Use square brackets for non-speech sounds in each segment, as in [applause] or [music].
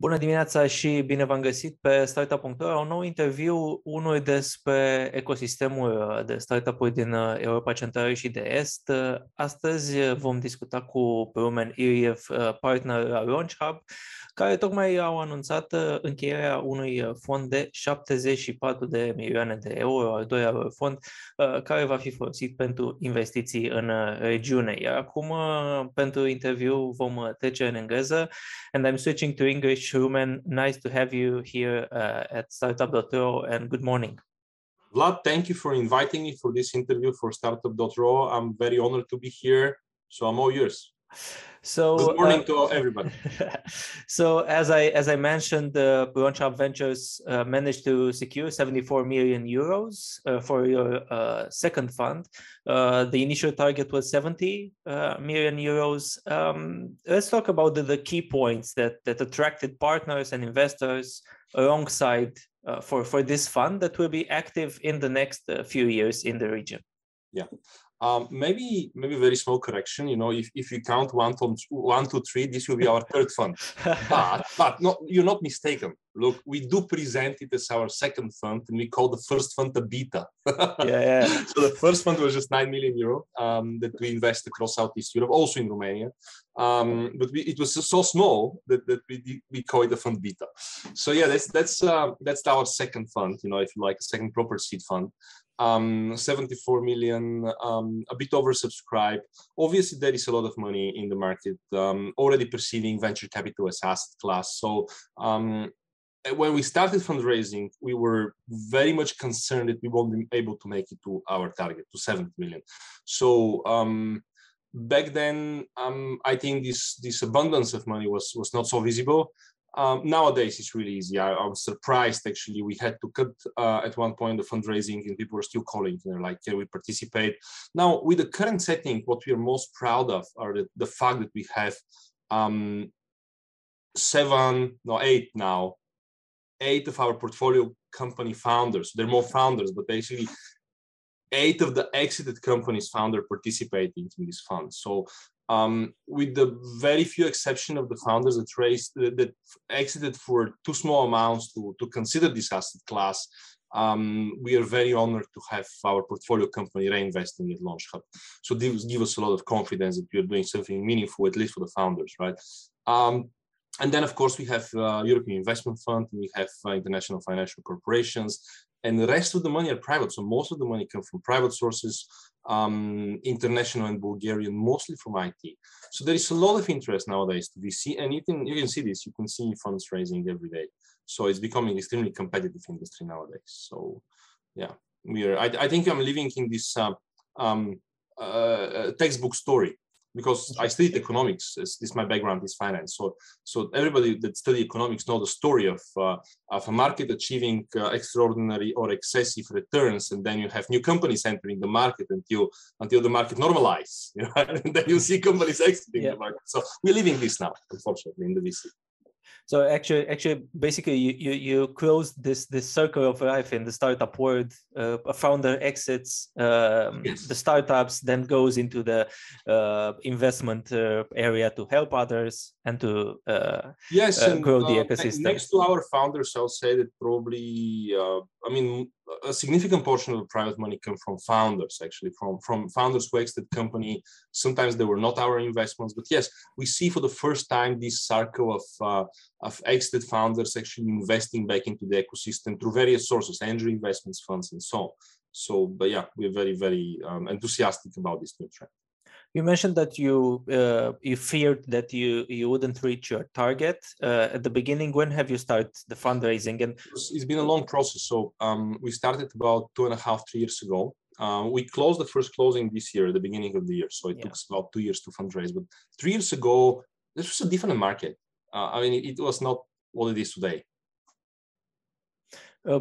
Bună dimineața și bine v-am găsit pe Startup.ro, un nou interviu, unul despre ecosistemul de startup-uri din Europa Centrală și de Est. Astăzi vom discuta cu Rumen Iriev, partner la Launch Hub, care tocmai au anunțat încheierea unui fond de 74 de milioane de euro, al doilea fond, care va fi folosit pentru investiții în regiune. Iar acum, pentru interviu, vom trece în engleză. And I'm switching to English Rumen, nice to have you here uh, at Startup.ro and good morning. Vlad, thank you for inviting me for this interview for Startup.ro. I'm very honored to be here, so I'm all yours. So good morning uh, to everybody. [laughs] so as I as I mentioned, uh, Ventures uh, managed to secure 74 million euros uh, for your uh, second fund. Uh, the initial target was 70 uh, million euros. Um, let's talk about the, the, key points that that attracted partners and investors alongside for for this fund that will be active in the next few years in the region. Yeah. Um, maybe maybe very small correction. You know, if, if you count one, to, one to three, this will be our third fund. [laughs] But but no, you're not mistaken. Look, we do present it as our second fund, and we call the first fund a beta. yeah, yeah. [laughs] so the first fund was just nine million euro um, that we invest across Southeast Europe, also in Romania. Um, but we, it was so small that, that we we call it a fund beta. So yeah, that's that's uh, that's our second fund. You know, if you like, a second proper seed fund um, 74 million, um, a bit oversubscribed. Obviously, there is a lot of money in the market um, already perceiving venture capital as asset class. So um, when we started fundraising, we were very much concerned that we won't be able to make it to our target, to 70 million. So um, back then, um, I think this this abundance of money was was not so visible. Um, nowadays, it's really easy. I, I, was surprised actually. We had to cut uh, at one point the fundraising, and people were still calling. They're like, "Can we participate?" Now, with the current setting, what we are most proud of are the, the fact that we have um, seven, no, eight now, eight of our portfolio company founders. They're more founders, but basically eight of the exited companies founder participating in this fund. So um, with the very few exception of the founders that raised that exited for too small amounts to, to consider this asset class, um, we are very honored to have our portfolio company reinvesting at Launch Hub. So this gives us a lot of confidence that we are doing something meaningful, at least for the founders, right? Um, and then, of course, we have uh, European Investment Fund, we have uh, international financial corporations, and the rest of the money are private. So most of the money comes from private sources, um, international and Bulgarian, mostly from IT. So there is a lot of interest nowadays to VC, and you can you can see this. You can see funds raising every day. So it's becoming extremely competitive industry nowadays. So yeah, we are. I, I think I'm living in this uh, um, uh, textbook story because I studied economics. This my background is finance. So so everybody that study economics know the story of uh, of a market achieving uh, extraordinary or excessive returns, and then you have new companies entering the market until until the market normalize. [laughs] You know? and then you see companies exiting yeah. the market. So we're living this now, unfortunately, in the VC. So actually, actually, basically, you you, you close this this circle of life in the startup world. Uh, a founder exits um, yes. the startups, then goes into the uh, investment uh, area to help others and to uh, yes, uh, and, grow the uh, ecosystem. Next to our founders, I'll say that probably, I mean, a significant portion of the private money come from founders actually from from founders who exit company. Sometimes they were not our investments but yes we see for the first time this circle of uh, of exited founders actually investing back into the ecosystem through various sources angel investments funds and so on. So but yeah we're very very um, enthusiastic about this new trend you mentioned that you uh, you feared that you you wouldn't reach your target uh, at the beginning. When have you started the fundraising? And it's been a long process. So um, we started about two and a half, three years ago. Uh, we closed the first closing this year at the beginning of the year. So it yeah. took us about two years to fundraise. But three years ago, this was a different market. Uh, I mean, it, it, was not what it is today. Uh,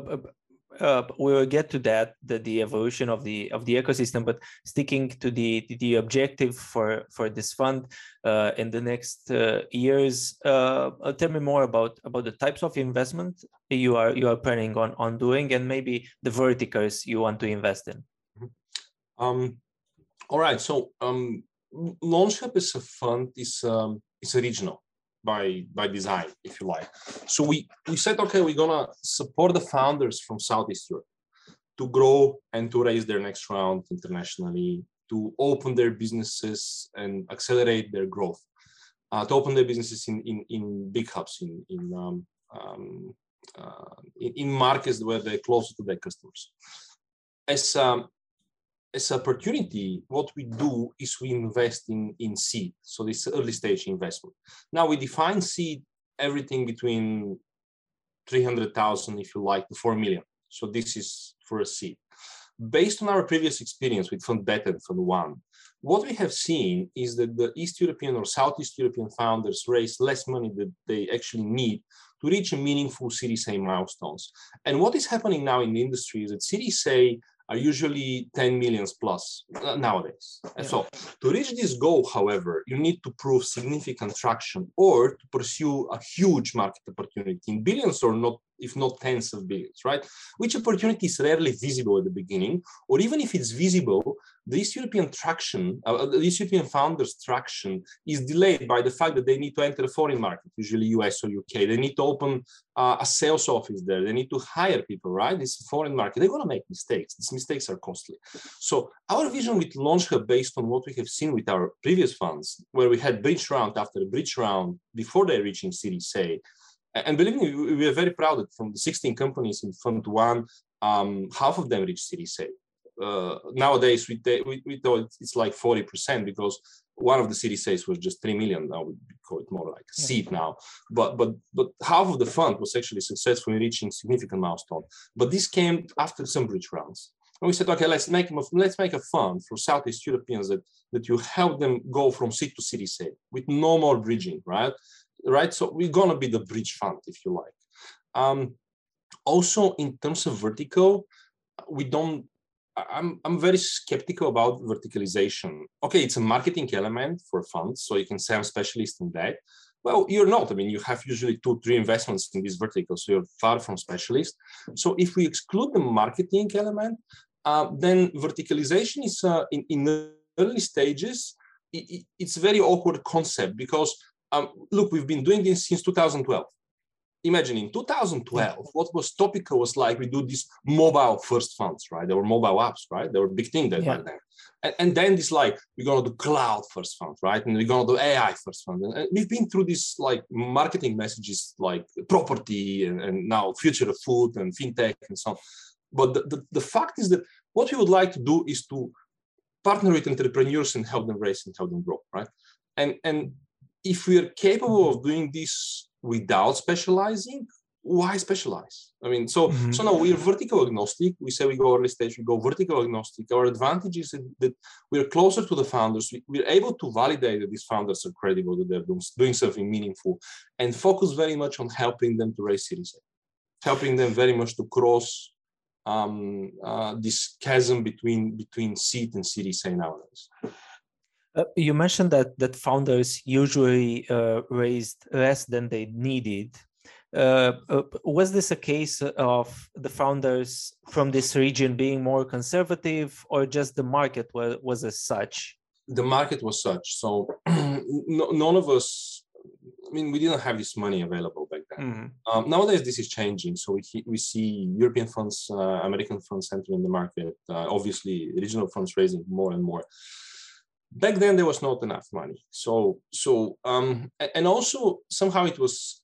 uh, we will get to that the, the evolution of the of the ecosystem but sticking to the the objective for for this fund uh, in the next uh, years uh, uh, tell me more about about the types of investment you are you are planning on on doing and maybe the verticals you want to invest in. Mm-hmm. um, all right. So um, launch is a fund is um, is a regional by by design, if you like. So we we said, okay, we're gonna support the founders from Southeast Europe to grow and to raise their next round internationally, to open their businesses and accelerate their growth, uh, to open their businesses in in, in big hubs in in um, um, uh, in, in, markets where they're closer to their customers. As um, as opportunity, what we do is we invest in in seed, so this early stage investment. Now we define seed everything between 300,000, if you like, to 4 million. So this is for a seed. Based on our previous experience with Fund Beta and Fund One, what we have seen is that the East European or Southeast European founders raise less money than they actually need to reach a meaningful Series milestones. And what is happening now in the industry is that Series are usually 10 millions plus uh, nowadays. Yeah. So to reach this goal, however, you need to prove significant traction or to pursue a huge market opportunity in billions or not if not tens of billions, right? Which opportunity is rarely visible at the beginning, or even if it's visible, this European traction, uh, this European founders traction is delayed by the fact that they need to enter a foreign market, usually US or UK. They need to open uh, a sales office there. They need to hire people, right? It's a foreign market. They're going to make mistakes. These mistakes are costly. So our vision with LaunchHub, based on what we have seen with our previous funds, where we had bridge round after bridge round before they're reaching Series A, and believe me, we are very proud that from the 16 companies in Fund One, um, half of them reached Series A. Uh, nowadays, we, we, we thought it's like 40% because one of the Series A's was just 3 million. Now we call it more like a seed now. But but but half of the fund was actually successful in reaching significant milestone. But this came after some bridge rounds. And we said, okay, let's make let's make a fund for Southeast Europeans that that you help them go from seed to Series A with no more bridging, right? Right? So we're gonna be the bridge fund, if you like. Um, also, in terms of vertical, we don't. I'm I'm very skeptical about verticalization. Okay, it's a marketing element for funds, so you can say I'm specialist in that. Well, you're not. I mean, you have usually two, three investments in this vertical, so you're far from specialist. So if we exclude the marketing element, uh, then verticalization is uh, in, in early stages. It, it, it's a very awkward concept because um, look, we've been doing this since 2012. Imagine in 2012, what was topical was like we do these mobile first funds, right? There were mobile apps, right? They were big thing that yeah. back then. And, and, then this like we're gonna do cloud first fund, right? And we're gonna do AI first fund. And we've been through this like marketing messages like property and, and now future of food and fintech and so on. But the, the, the fact is that what we would like to do is to partner with entrepreneurs and help them raise and help them grow, right? And and if we are capable of doing this without specializing, why specialize? I mean, so mm-hmm. so now we are vertical agnostic. We say we go early stage, we go vertical agnostic. Our advantage is that we're closer to the founders. We, are able to validate that these founders are credible, that they're doing, doing something meaningful, and focus very much on helping them to raise Series A, helping them very much to cross um, uh, this chasm between between seed and Series A nowadays. Uh, you mentioned that that founders usually uh, raised less than they needed. Uh, uh was this a case of the founders from this region being more conservative, or just the market was, was as such? The market was such. So [clears throat] none of us. I mean, we didn't have this money available back then. Mm-hmm. Um, nowadays, this is changing. So we we see European funds, uh, American funds entering the market. Uh, obviously, regional funds raising more and more back then there was not enough money so so um and also somehow it was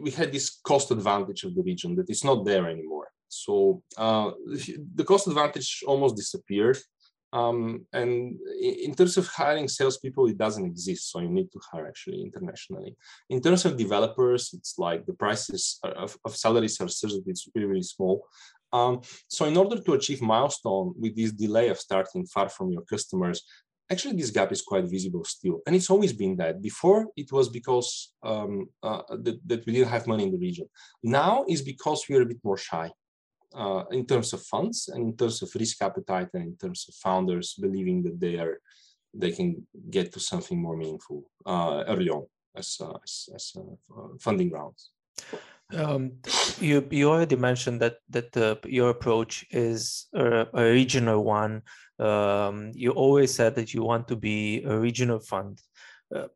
we had this cost advantage of the region that is not there anymore so uh, the cost advantage almost disappeared um, and in terms of hiring salespeople, it doesn't exist. So you need to hire actually internationally. In terms of developers, it's like the prices of, of salaries are such that it's really, really small. Um, so in order to achieve milestone with this delay of starting far from your customers, actually this gap is quite visible still and it's always been that. Before it was because um, uh, that, that, we didn't have money in the region. Now is because we are a bit more shy uh, in terms of funds and in terms of risk appetite and in terms of founders believing that they are they can get to something more meaningful uh, early on as, uh, as, as uh, funding rounds um, you you already mentioned that that uh, your approach is a, a regional one. Um, you always said that you want to be a regional fund. uh,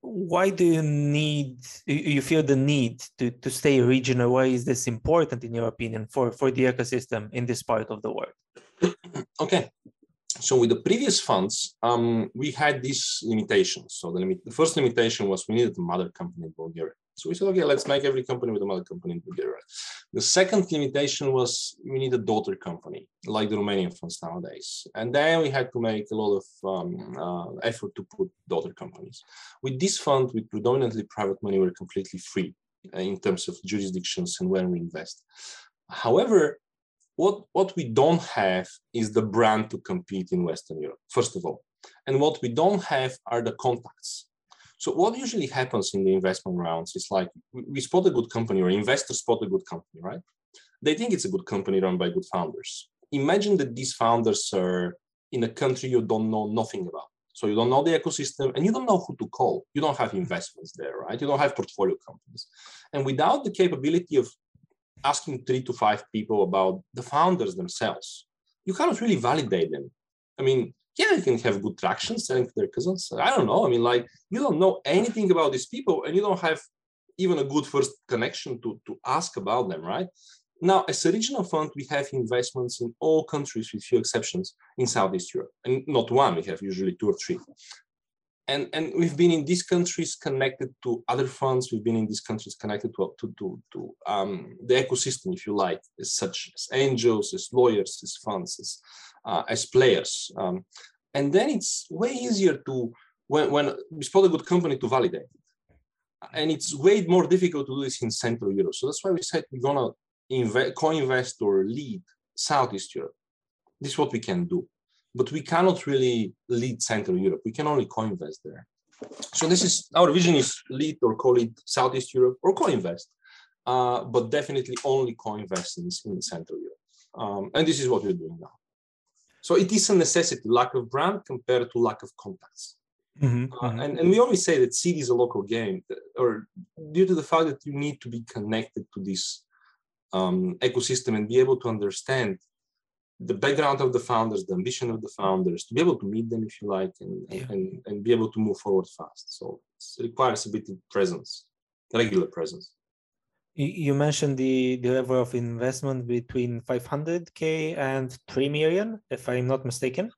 why do you need you feel the need to, to stay regional? Why is this important in your opinion for for the ecosystem in this part of the world? [clears throat] Okay. So with the previous funds um, we had these limitations. So the, the first limitation was we needed a mother company in bulgaria so we said, okay, let's make every company with a mother company in Bulgaria. The second limitation was we need a daughter company, like the Romanian funds nowadays. And then we had to make a lot of um, uh, effort to put daughter companies. With this fund, with predominantly private money, we're completely free uh, in terms of jurisdictions and where we invest. However, what, what we don't have is the brand to compete in Western Europe, first of all. And what we don't have are the contacts. So what usually happens in the investment rounds is like we spot a good company or investors spot a good company, right? They think it's a good company run by good founders. Imagine that these founders are in a country you don't know nothing about. So you don't know the ecosystem and you don't know who to call. You don't have investments there, right? You don't have portfolio companies. And without the capability of asking three to five people about the founders themselves, you cannot really validate them. I mean, yeah, you can have good traction selling to their cousins. I don't know. I mean, like you don't know anything about these people and you don't have even a good first connection to, to ask about them, right? Now, as a regional fund, we have investments in all countries with few exceptions in Southeast Europe. And not one, we have usually two or three. And, and we've been in these countries connected to other funds. We've been in these countries connected to, to, to, to um, the ecosystem, if you like, as such as angels, as lawyers, as funds, as, uh, as players. Um, and then it's way easier to when, when we spot a good company to validate. It and it's way more difficult to do this in central europe. So that's why we said we're gonna invest, co-invest or lead southeast europe. This is what we can do. But we cannot really lead central europe. We can only co-invest there. So this is our vision is lead or co-lead southeast europe or co-invest. Uh, but definitely only co-invest in, in central europe. Um, and this is what we're doing now so it is a necessity, lack of brand compared to lack of contacts. Mm-hmm, uh, mm-hmm. And, and we always say that city is a local game, or due to the fact that you need to be connected to this um, ecosystem and be able to understand the background of the founders, the ambition of the founders, to be able to meet them if you like, and, yeah. and, and be able to move forward fast. So it requires a bit of presence, regular presence. You mentioned the, the level of investment between 500k and 3 million, if I'm not mistaken,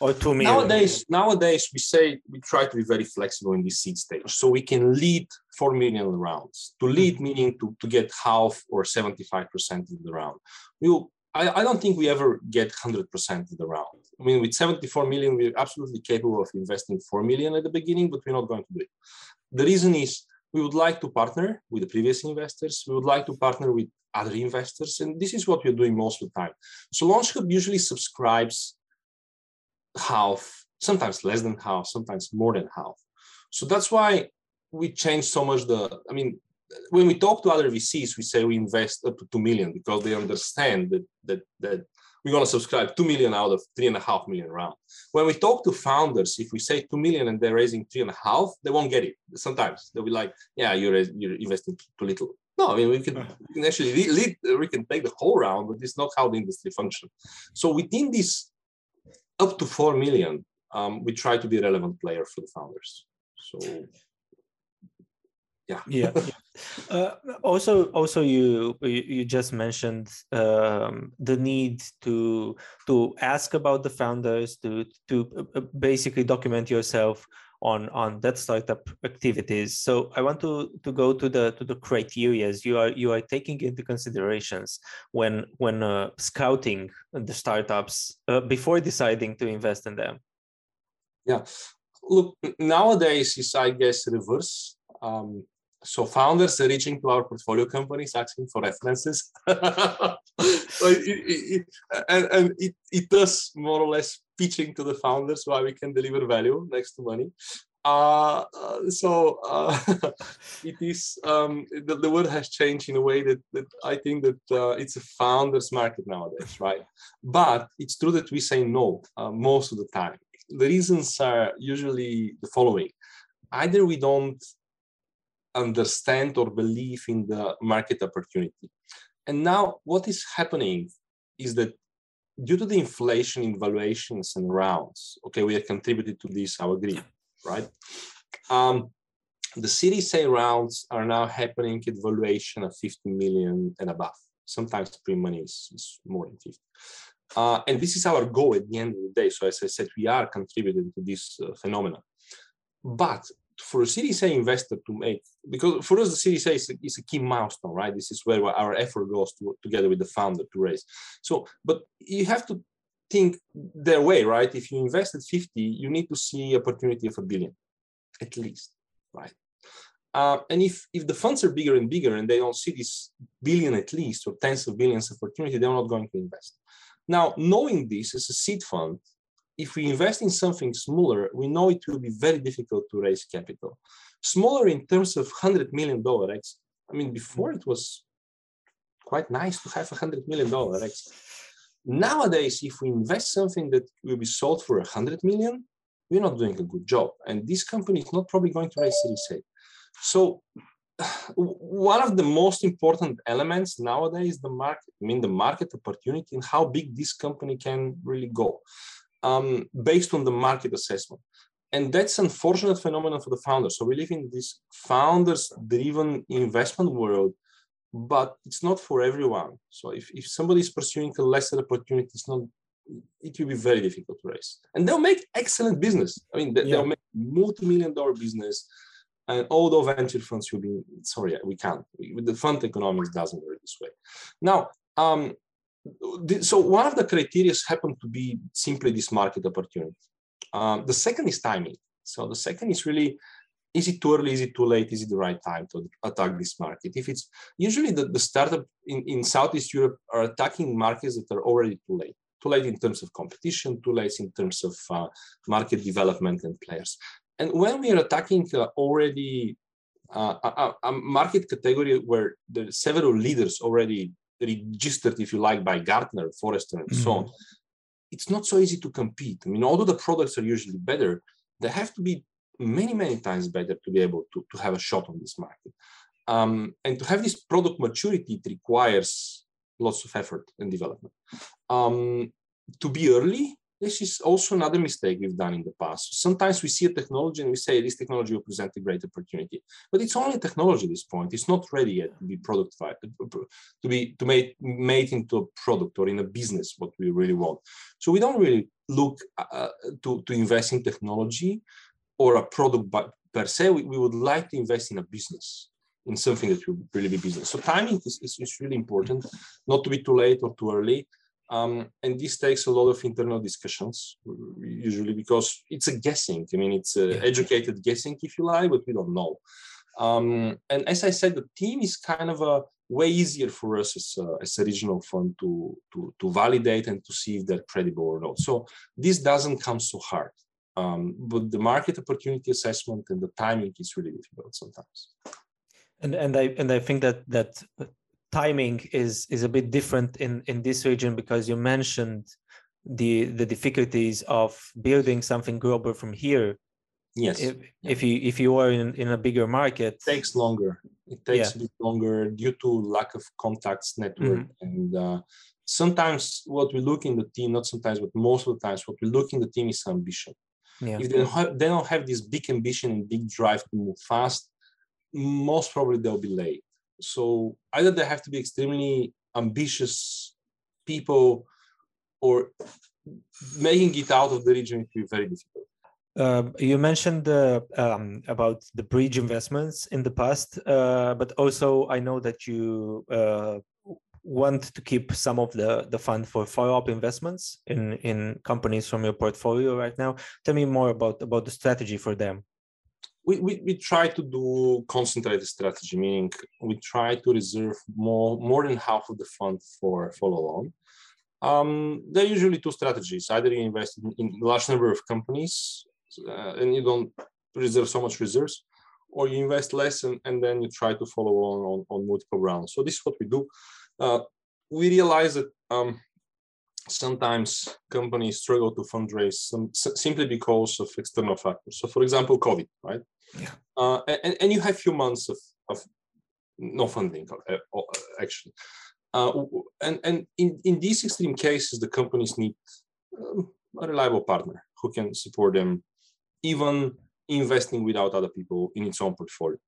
or 2 million. Nowadays, nowadays we say we try to be very flexible in this seed stage, so we can lead 4 million rounds. To lead mm-hmm. meaning to, to get half or 75% of the round. We will, I, I don't think we ever get 100% of the round. I mean, with 74 million, we're absolutely capable of investing 4 million at the beginning, but we're not going to do it. The reason is we would like to partner with the previous investors. We would like to partner with other investors. And this is what we're doing most of the time. So Launch Hub usually subscribes half, sometimes less than half, sometimes more than half. So that's why we change so much the, I mean, when we talk to other VCs, we say we invest up to 2 million because they understand that, that, that we're going to subscribe 2 million out of three and a half million round. When we talk to founders, if we say 2 million and they're raising three and a half, they won't get it. Sometimes they'll be like, yeah, you're, you're investing too little. No, I mean, we can, [laughs] we can actually lead, we can take the whole round, but it's not how the industry functions. So within this up to 4 million, um, we try to be a relevant player for the founders. So [laughs] yeah. yeah. Uh, also, also you you just mentioned um, the need to to ask about the founders, to to uh, basically document yourself on on that startup activities. So I want to to go to the to the criterias you are you are taking into considerations when when uh, scouting the startups uh, before deciding to invest in them. Yeah, look nowadays is I guess reverse. Um, so founders are reaching to our portfolio companies asking for references [laughs] it, it, it, and, and it, it does more or less pitching to the founders why we can deliver value next to money uh, uh, so uh, [laughs] it is um, the, the word has changed in a way that, that I think that uh, it's a founders market nowadays, right? But it's true that we say no uh, most of the time. The reasons are usually the following: either we don't understand or believe in the market opportunity. And now what is happening is that due to the inflation in valuations and rounds, okay, we have contributed to this, I agree, right? Um, the Series A rounds are now happening at valuation of 50 million and above. Sometimes pre-money is, is more than 50. Uh, and this is our goal at the end of the day. So as I said, we are contributing to this uh, phenomenon. But for a Series A investor to make, because for us the Series A is a, is a key milestone, right? This is where our effort goes to, together with the founder to raise. So, but you have to think their way, right? If you invest at 50, you need to see opportunity of a billion, at least, right? Uh, and if, if the funds are bigger and bigger and they don't see this billion at least or tens of billions opportunity, they're not going to invest. Now, knowing this as a seed fund, if we invest in something smaller, we know it will be very difficult to raise capital. Smaller in terms of $100 million. I mean, before it was quite nice to have a $100 million. Nowadays, if we invest something that will be sold for 100 million, we're not doing a good job. And this company is not probably going to raise Series A. So [sighs] one of the most important elements nowadays the market i mean the market opportunity and how big this company can really go um, based on the market assessment. And that's unfortunate phenomenon for the founders. So we live in this founders driven investment world but it's not for everyone. So if, if somebody is pursuing a lesser opportunity it's not it will be very difficult to raise. And they'll make excellent business. I mean they, will make multi-million dollar business and all the venture funds will be sorry we can't with the fund economics doesn't work this way. Now um, so one of the criteria happen to be simply this market opportunity. Um, the second is timing. So the second is really is it too early? Is it too late? Is it the right time to attack this market? If it's usually the, the startup in, in southeast europe are attacking markets that are already too late. Too late in terms of competition, too late in terms of uh, market development and players. And when we are attacking uh, already uh, a, a, market category where there are several leaders already registered, if you like, by Gartner, Forrester, and mm-hmm. so on, it's not so easy to compete. I mean, although the products are usually better, they have to be many, many times better to be able to, to have a shot on this market. Um, and to have this product maturity, it requires lots of effort and development. Um, to be early this is also another mistake we've done in the past. Sometimes we see a technology and we say this technology will present a great opportunity, but it's only technology at this point. It's not ready yet to be productified, to be to make made into a product or in a business what we really want. So we don't really look uh, to to invest in technology or a product per se. We, we would like to invest in a business in something that will really be business. So timing is, is, is really important, not to be too late or too early. Um, and this takes a lot of internal discussions, usually because it's a guessing. I mean, it's a educated guessing, if you like, but we don't know. Um, and as I said, the team is kind of a way easier for us as a, as a regional fund to, to, to validate and to see if they're credible or not. So this doesn't come so hard. Um, but the market opportunity assessment and the timing is really difficult sometimes. And and I and I think that that timing is is a bit different in in this region because you mentioned the the difficulties of building something global from here yes if, yeah. if you if you are in, in a bigger market it takes longer it takes yeah. a bit longer due to lack of contacts network mm-hmm. and uh, sometimes what we look in the team not sometimes but most of the times what we look in the team is ambition yeah. if they don't, have, they don't have this big ambition and big drive to move fast most probably they'll be late so either they have to be extremely ambitious people or making it out of the region will be very difficult. Uh, you mentioned uh, um, about the bridge investments in the past, uh, but also I know that you uh, want to keep some of the, the fund for follow-up investments in, in companies from your portfolio right now. Tell me more about, about the strategy for them we, we, we try to do concentrated strategy, meaning we try to reserve more more than half of the fund for follow-on. Um, there are usually two strategies. Either you invest in, in large number of companies uh, and you don't reserve so much reserves, or you invest less and, and then you try to follow on, on, on multiple rounds. So this is what we do. Uh, we realize that um, sometimes companies struggle to fundraise some, simply because of external factors. So, for example, COVID, right? Yeah. Uh, and, and you have few months of, of no funding, uh, uh, actually. Uh, and and in, in these extreme cases, the companies need um, a reliable partner who can support them, even investing without other people in its own portfolio.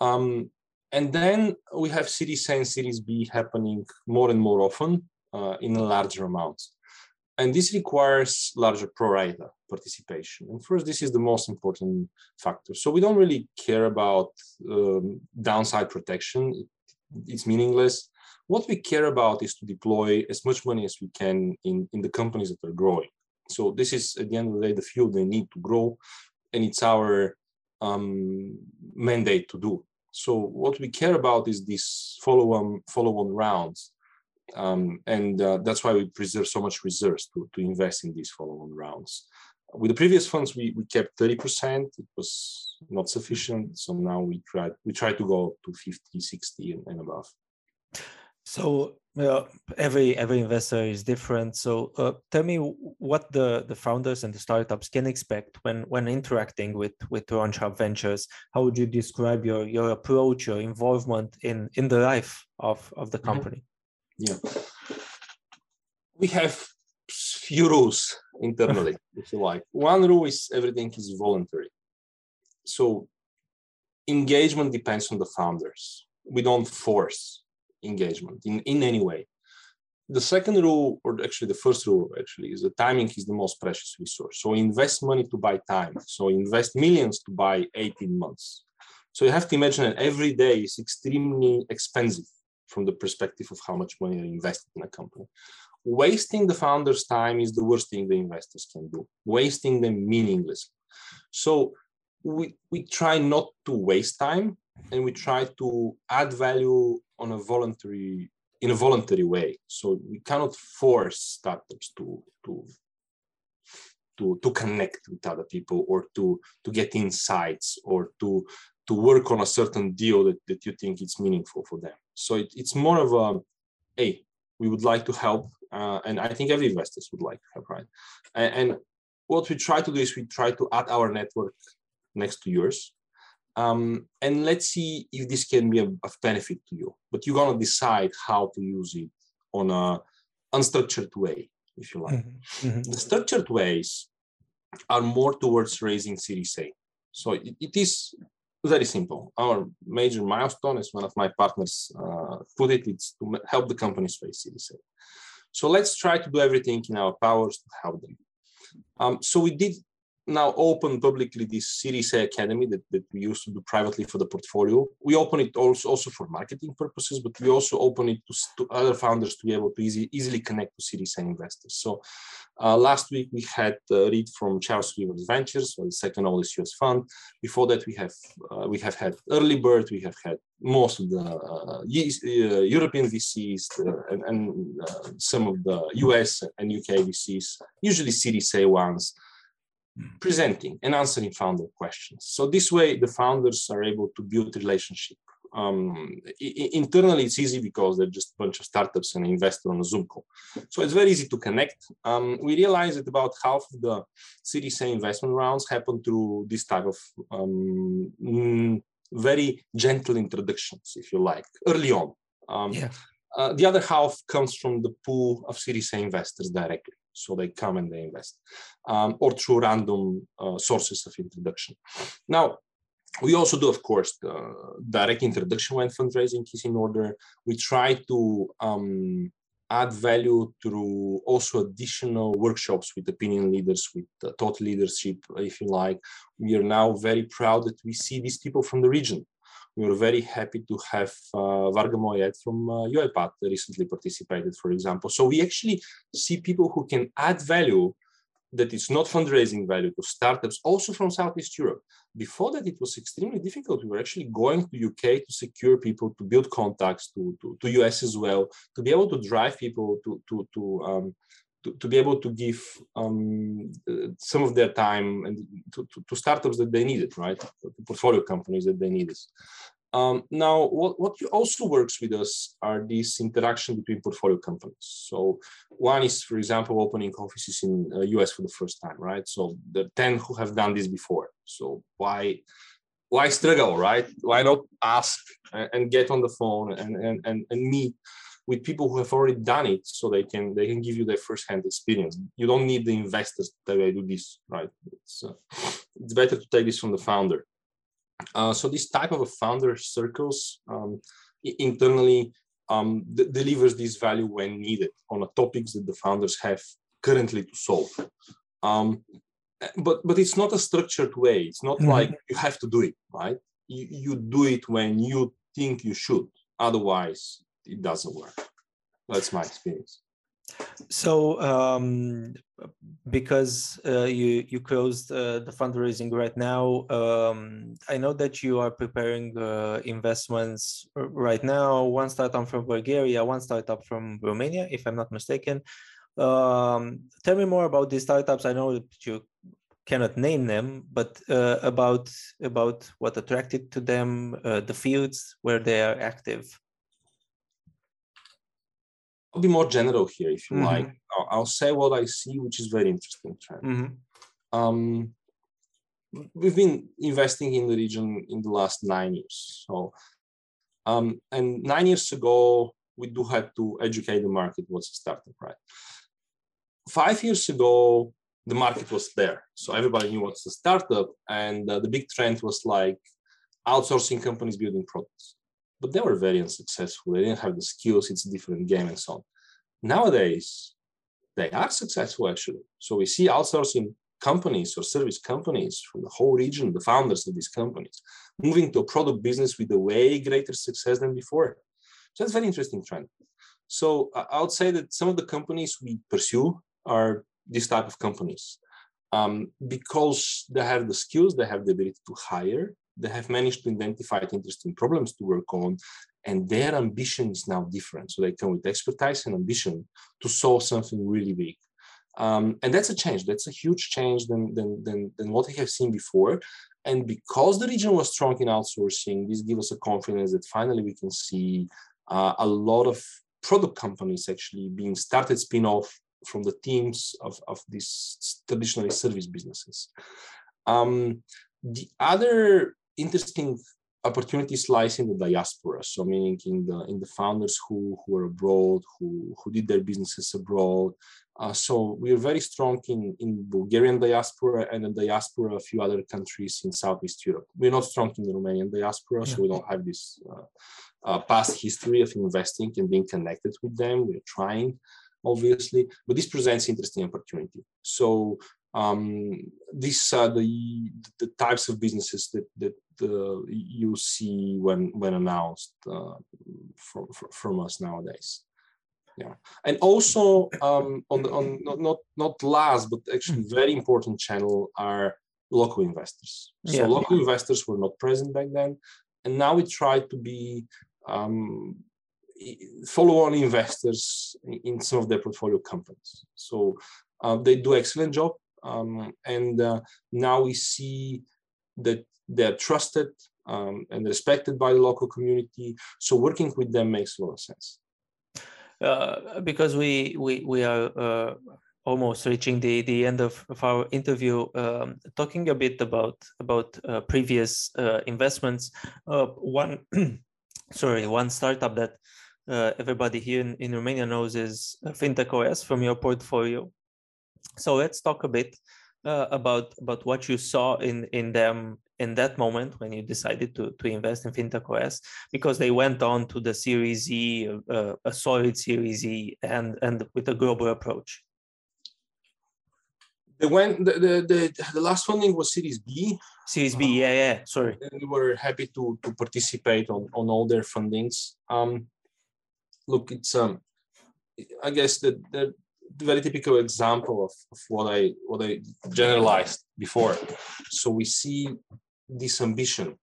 Um, and then we have Series A and Series B happening more and more often uh, in a larger amounts. And this requires larger pro rata participation. And first, this is the most important factor. So we don't really care about um, downside protection. It's meaningless. What we care about is to deploy as much money as we can in, in the companies that are growing. So this is, at the end of the day, the field they need to grow. And it's our um, mandate to do. So what we care about is these follow-on follow-on rounds, um, and uh, that's why we preserve so much reserves to, to invest in these follow-on rounds. With the previous funds, we, we kept 30%. It was not sufficient, so now we try we try to go to 50, 60, and, and above. So uh, every every investor is different. So uh, tell me what the the founders and the startups can expect when when interacting with with Launchhub Ventures. How would you describe your your approach, your involvement in in the life of of the mm-hmm. company? Yeah, we have few rules internally, [laughs] if you like. One rule is everything is voluntary. So engagement depends on the founders. We don't force engagement in, in any way. The second rule, or actually the first rule, actually, is that timing is the most precious resource. So invest money to buy time. So invest millions to buy 18 months. So you have to imagine that every day is extremely expensive from the perspective of how much money are invested in a company. Wasting the founder's time is the worst thing the investors can do. Wasting them meaninglessly. So we, we try not to waste time and we try to add value on a voluntary in a voluntary way. So we cannot force startups to to to, to connect with other people or to to get insights or to to work on a certain deal that, that you think it's meaningful for them. So it, it's more of a hey, we would like to help, uh, and I think every investors would like to help, right? And, and what we try to do is we try to add our network next to yours um, and let's see if this can be of benefit to you. But you're gonna decide how to use it on a unstructured way, if you like. Mm-hmm. Mm-hmm. The structured ways are more towards raising Series A. So it, it is very simple. Our major milestone, as one of my partners uh, put it, it's to help the companies Series A. So let's try to do everything in our powers to help them. Um, so we did now open publicly this Series A Academy that, that we used to do privately for the portfolio. We open it also, also for marketing purposes, but we also open it to, to other founders to be able to easy, easily connect to Series A investors. So uh, last week we had uh, Reed from Charles River Ventures, the second oldest US fund. Before that we have uh, we have had Earlybird, we have had most of the uh, uh, European VCs uh, and, and some of the US and UK VCs, usually Series A ones presenting and answering founder questions. So this way, the founders are able to build relationship. Um, internally, it's easy because they're just a bunch of startups and investor on a Zoom call. So it's very easy to connect. Um, we realize that about half of the Series A investment rounds happen through this type of um, very gentle introductions, if you like, early on. Um, yeah. Uh, the other half comes from the pool of Series A investors directly so they come and they invest, um, or through random uh, sources of introduction. Now, we also do, of course, direct introduction when fundraising is in order. We try to um, add value through also additional workshops with opinion leaders, with uh, thought leadership, if you like. We are now very proud that we see these people from the region we were very happy to have uh, Vargha Moayed from uh, UiPath recently participated, for example. So we actually see people who can add value that is not fundraising value to startups, also from Southeast Europe. Before that, it was extremely difficult. We were actually going to UK to secure people, to build contacts, to, to, to US as well, to be able to drive people to, to, to um, to, to be able to give um, uh, some of their time and to, to, to, startups that they needed, right? To portfolio companies that they needed. Um, now, what, what also works with us are these interaction between portfolio companies. So one is, for example, opening offices in uh, US for the first time, right? So the 10 who have done this before. So why why struggle, right? Why not ask and get on the phone and, and, and, and meet with people who have already done it so they can they can give you their first-hand experience. You don't need the investors that I do this right? It's uh, it's better to take this from the founder. Uh, so this type of a founder circles um, internally um, delivers this value when needed on the topics that the founders have currently to solve. Um, but but it's not a structured way. It's not mm-hmm. like you have to do it right? You, you do it when you think you should. Otherwise it doesn't work that's my experience so um, because uh, you you closed uh, the fundraising right now um, i know that you are preparing uh, investments right now one startup from bulgaria one startup from romania if i'm not mistaken um, tell me more about these startups. I know that you cannot name them, but uh, about about what attracted to them, uh, the fields where they are active. I'll be more general here, if you mm-hmm. like. I'll, I'll, say what I see, which is very interesting trend. Mm-hmm. Um, we've been investing in the region in the last nine years. So, um, and nine years ago, we do have to educate the market what's a startup, right? five years ago, the market was there. So everybody knew what's a startup. And uh, the big trend was like outsourcing companies building products. But they were very unsuccessful. They didn't have the skills. It's a different game and so on. Nowadays, they are successful actually. So we see outsourcing companies or service companies from the whole region, the founders of these companies, moving to a product business with a way greater success than before. So that's a very interesting trend. So I would say that some of the companies we pursue are these type of companies um, because they have the skills, they have the ability to hire, they have managed to identify interesting problems to work on, and their ambition is now different. So they come with expertise and ambition to solve something really big. Um, and that's a change. That's a huge change than, than, than, than what we have seen before. And because the region was strong in outsourcing, this gives us a confidence that finally we can see uh, a lot of product companies actually being started spin-off from the teams of, of these traditionally service businesses. Um, the other interesting opportunities lies in the diaspora so meaning in the in the founders who who are abroad who who did their businesses abroad uh, so we are very strong in in bulgarian diaspora and the diaspora a few other countries in southeast europe we're not strong in the romanian diaspora yeah. so we don't have this uh, uh, past history of investing and being connected with them we're trying obviously, but this presents interesting opportunity. So um, these are the the types of businesses that that uh, you see when when announced uh, from from us nowadays. Yeah, and also um, on the, on not, not not last but actually mm. very important channel are local investors. So yeah. local investors were not present back then, and now we try to be um, follow-on investors in some of their portfolio companies. So uh, they do excellent job, um, and uh, now we see that they're trusted um, and respected by the local community. So working with them makes a lot of sense. Uh, because we we we are uh, almost reaching the the end of, of our interview, um, talking a bit about about uh, previous uh, investments. one [clears throat] sorry, one startup that uh, everybody here in, in Romania knows is uh, FinTech OS from your portfolio. So let's talk a bit uh, about about what you saw in in them in that moment when you decided to to invest in FinTech OS, because they went on to the Series E, uh, a solid Series E, and and with a global approach. They went the, the, the, the last funding was Series B. Series B, yeah, yeah. Sorry. We were happy to to participate on on all their fundings. Um, look, it's um, I guess the, the very typical example of, of what I what I generalized before. So we see this ambition,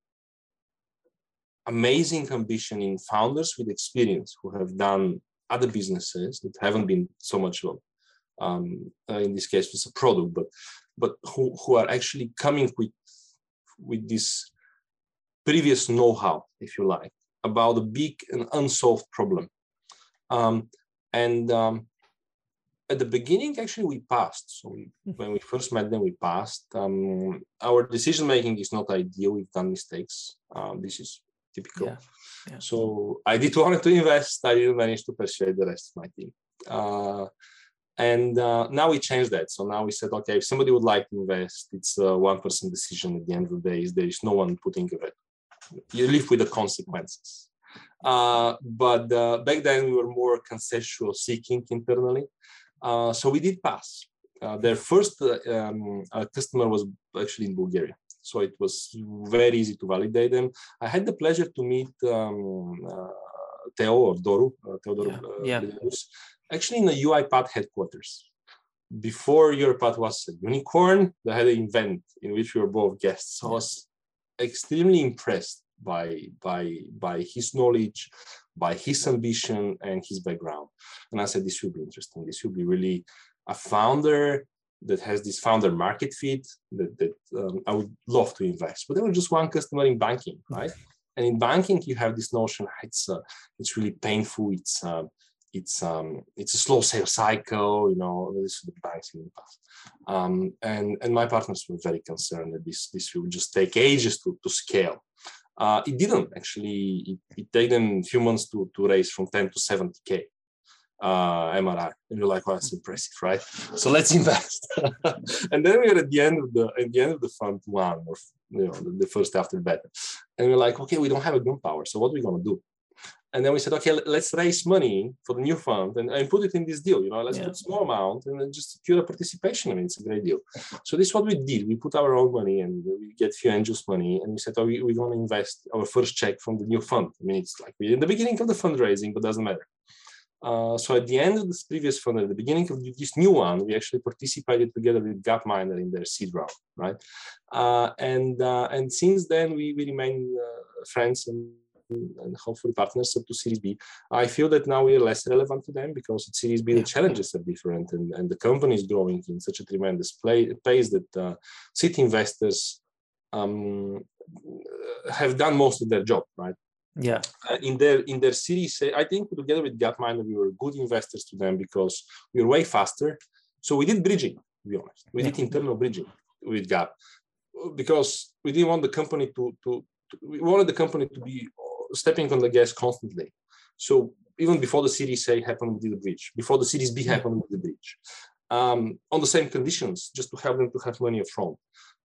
amazing ambition in founders with experience who have done other businesses that haven't been so much of um, uh, in this case it's a product, but but who, who are actually coming with with this previous know-how, if you like, about a big and unsolved problem um, and um, at the beginning, actually, we passed. So we, hmm. when we first met them, we passed. Um, our decision making is not ideal. We've done mistakes. Um, this is typical. Yeah. Yeah. So I did [laughs] wanted to invest. I didn't manage to persuade the rest of my team. Uh, and uh, now we changed that. So now we said, okay, if somebody would like to invest, it's a one person decision at the end of the day. There is no one putting a it. You live with the consequences. Uh, but uh, back then we were more consensual seeking internally. Uh, so we did pass. Uh, their first um, customer was actually in Bulgaria. So it was very easy to validate them. I had the pleasure to meet um, Theo or Doru, Theodor yeah. yeah actually in the UiPath headquarters. Before UiPath was a unicorn, they had an event in which we were both guests. So I was extremely impressed by, by, by his knowledge, by his ambition and his background. And I said, this will be interesting. This will be really a founder that has this founder market fit that, that um, I would love to invest. But there was just one customer in banking, right? And in banking, you have this notion it's uh, it's really painful. It's uh, it's um, it's a slow sales cycle, you know, this is the banks in the past. Um, and, and my partners were very concerned that this, this will just take ages to, to scale. Uh, it didn't actually, it, it took them a few months to, to raise from 10 to 70K uh, MRR. And you're like, well, that's impressive, right? So let's [laughs] invest. and then we're at the end of the at the end of the fund one or you know the, the first after beta. And we're like, okay, we don't have a gunpowder. So what are we gonna do? And then we said, okay, let's raise money for the new fund and, and put it in this deal. You know, let's yeah. put small amount and then just secure a participation. I mean, it's a great deal. So this is what we did. We put our own money and we get few angels money, and we said, oh, we, we're going to invest our first check from the new fund. I mean, it's like we're in the beginning of the fundraising, but doesn't matter. Uh, so at the end of this previous fund, at the beginning of this new one, we actually participated together with Gapminder in their seed round, right? Uh, and uh, and since then, we, we remain uh, friends and and hopefully partners up to Series B. I feel that now we are less relevant to them because at Series B the challenges are different and, and the company is growing in such a tremendous play, pace that uh, seed investors um, have done most of their job, right? Yeah. Uh, in their in their series, I think together with Gapminder, we were good investors to them because we were way faster. So we did bridging, to be honest. We yeah. did internal bridging with Gap because we didn't want the company to, to, to we wanted the company to be stepping on the gas constantly. So even before the Series A happened, did the bridge. Before the Series B happened, did the bridge. Um, on the same conditions, just to help them to have money upfront.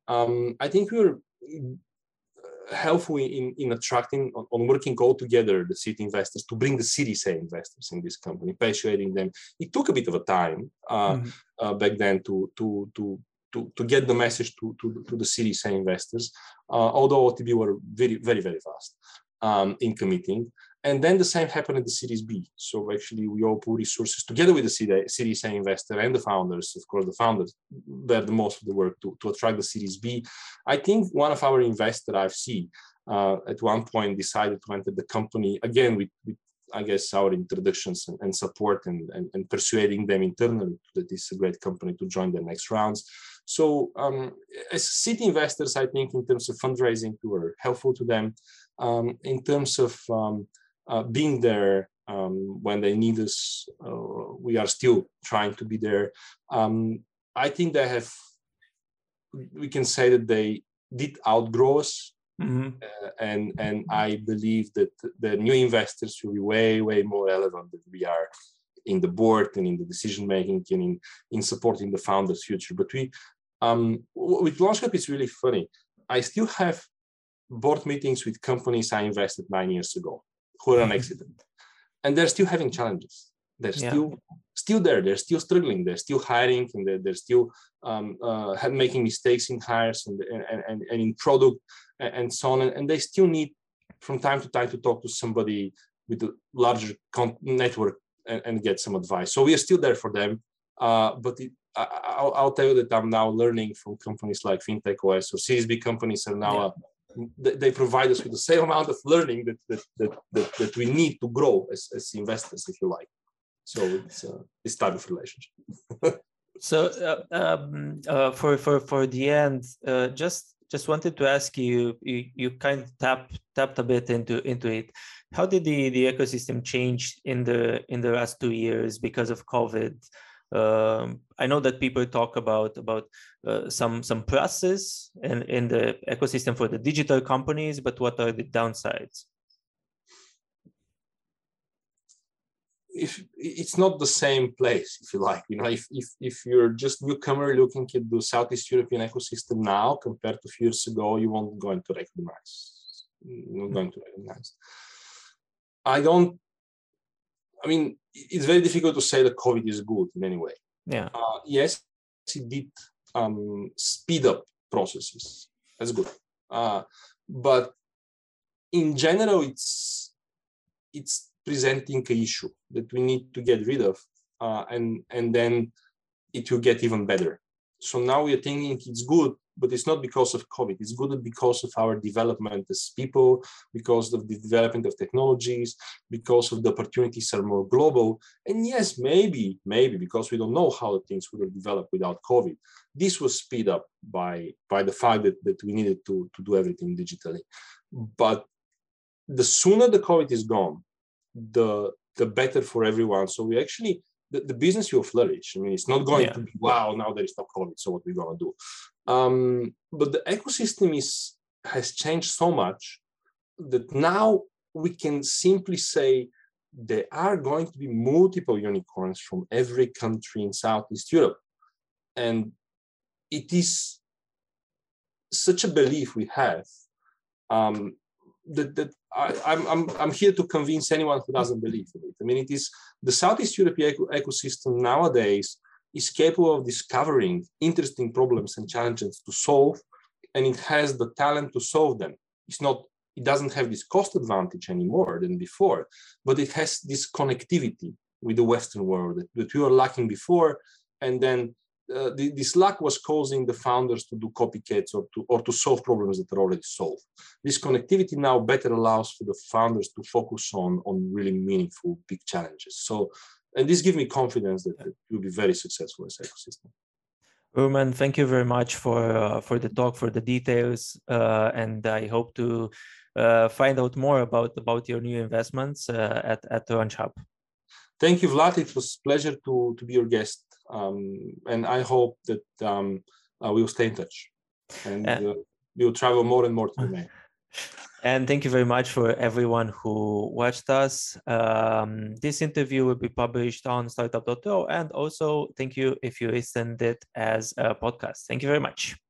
Um, I think we were uh, helpful in, in attracting, on, on, working all together, the seed investors to bring the Series A investors in this company, persuading them. It took a bit of a time uh, mm-hmm. uh, back then to, to, to, to, to get the message to, to, to the Series A investors, uh, although OTB were very, very, very fast um, in committing. And then the same happened at the Series B. So actually, we all put resources together with the Series A investor and the founders. Of course, the founders bear the most of the work to, to attract the Series B. I think one of our investors I've seen uh, at one point decided to enter the company again with, with I guess our introductions and, and support and, and, and, persuading them internally that this is a great company to join the next rounds. So um, as seed investors, I think in terms of fundraising, we were helpful to them um, in terms of um, uh, being there um, when they need us. Uh, we are still trying to be there. Um, I think they have, we can say that they did outgrow us. Mm-hmm. Uh, and and I believe that the new investors will be way way more relevant than we are in the board and in the decision making and in, in supporting the founders' future. But we um, with Launch Hub, it's really funny. I still have board meetings with companies I invested nine years ago who are on accident, mm-hmm. and they're still having challenges. They're yeah. still still there. They're still struggling. They're still hiring, and they're, they're still um, uh, making mistakes in hires and and, and, and in product and, and so on. And, and, they still need from time to time to talk to somebody with a larger con- network and, and, get some advice. So we are still there for them. Uh, but it, I, will tell you that I'm now learning from companies like FinTech OS or Series B companies are now yeah they provide us with the same amount of learning that that that, that, that we need to grow as, as investors, if you like. So it's uh, this type of relationship. [laughs] so uh, um, uh, for for for the end, uh, just just wanted to ask you, you you kind of tapped tapped a bit into into it. How did the the ecosystem change in the in the last two years because of COVID? um, I know that people talk about about uh, some some pluses and in, in the ecosystem for the digital companies, but what are the downsides? If it's not the same place, if you like, you know, if if if you're just newcomer looking at the Southeast European ecosystem now compared to a few years ago, you won't going to recognize, not going to recognize. I don't. I mean, it's very difficult to say that COVID is good in any way. Yeah. Uh, yes, it did um, speed up processes. That's good. Uh, but in general, it's it's presenting an issue that we need to get rid of, uh, and and then it will get even better. So now we are thinking it's good, but it's not because of COVID. It's good because of our development as people, because of the development of technologies, because of the opportunities are more global. And yes, maybe, maybe because we don't know how things would have developed without COVID. This was speed up by by the fact that, that we needed to, to do everything digitally. But the sooner the COVID is gone, the the better for everyone. So we actually the, the business will flourish. I mean, it's not going yeah. to be wow. Now there is no COVID, so what we're gonna do? Um, but the ecosystem is has changed so much that now we can simply say there are going to be multiple unicorns from every country in Southeast Europe, and it is such a belief we have um, that, that I, am I'm, I'm here to convince anyone who doesn't believe in it. I mean, it is the Southeast European ecosystem nowadays is capable of discovering interesting problems and challenges to solve, and it has the talent to solve them. It's not, it doesn't have this cost advantage anymore than before, but it has this connectivity with the Western world that, that we were lacking before. And then uh, the, this lack was causing the founders to do copycats or to, or to solve problems that are already solved. This connectivity now better allows for the founders to focus on, on really meaningful big challenges. So, and this gives me confidence that it will be very successful as ecosystem. Rumen, thank you very much for uh, for the talk, for the details, uh, and I hope to uh, find out more about about your new investments uh, at at Launch Hub. Thank you, Vlad. It was a pleasure to to be your guest um, and I hope that um, uh, we'll stay in touch and uh, we'll travel more and more to Romania. [laughs] And thank you very much for everyone who watched us. Um, this interview will be published on startup.to. And also, thank you if you listened it as a podcast. Thank you very much.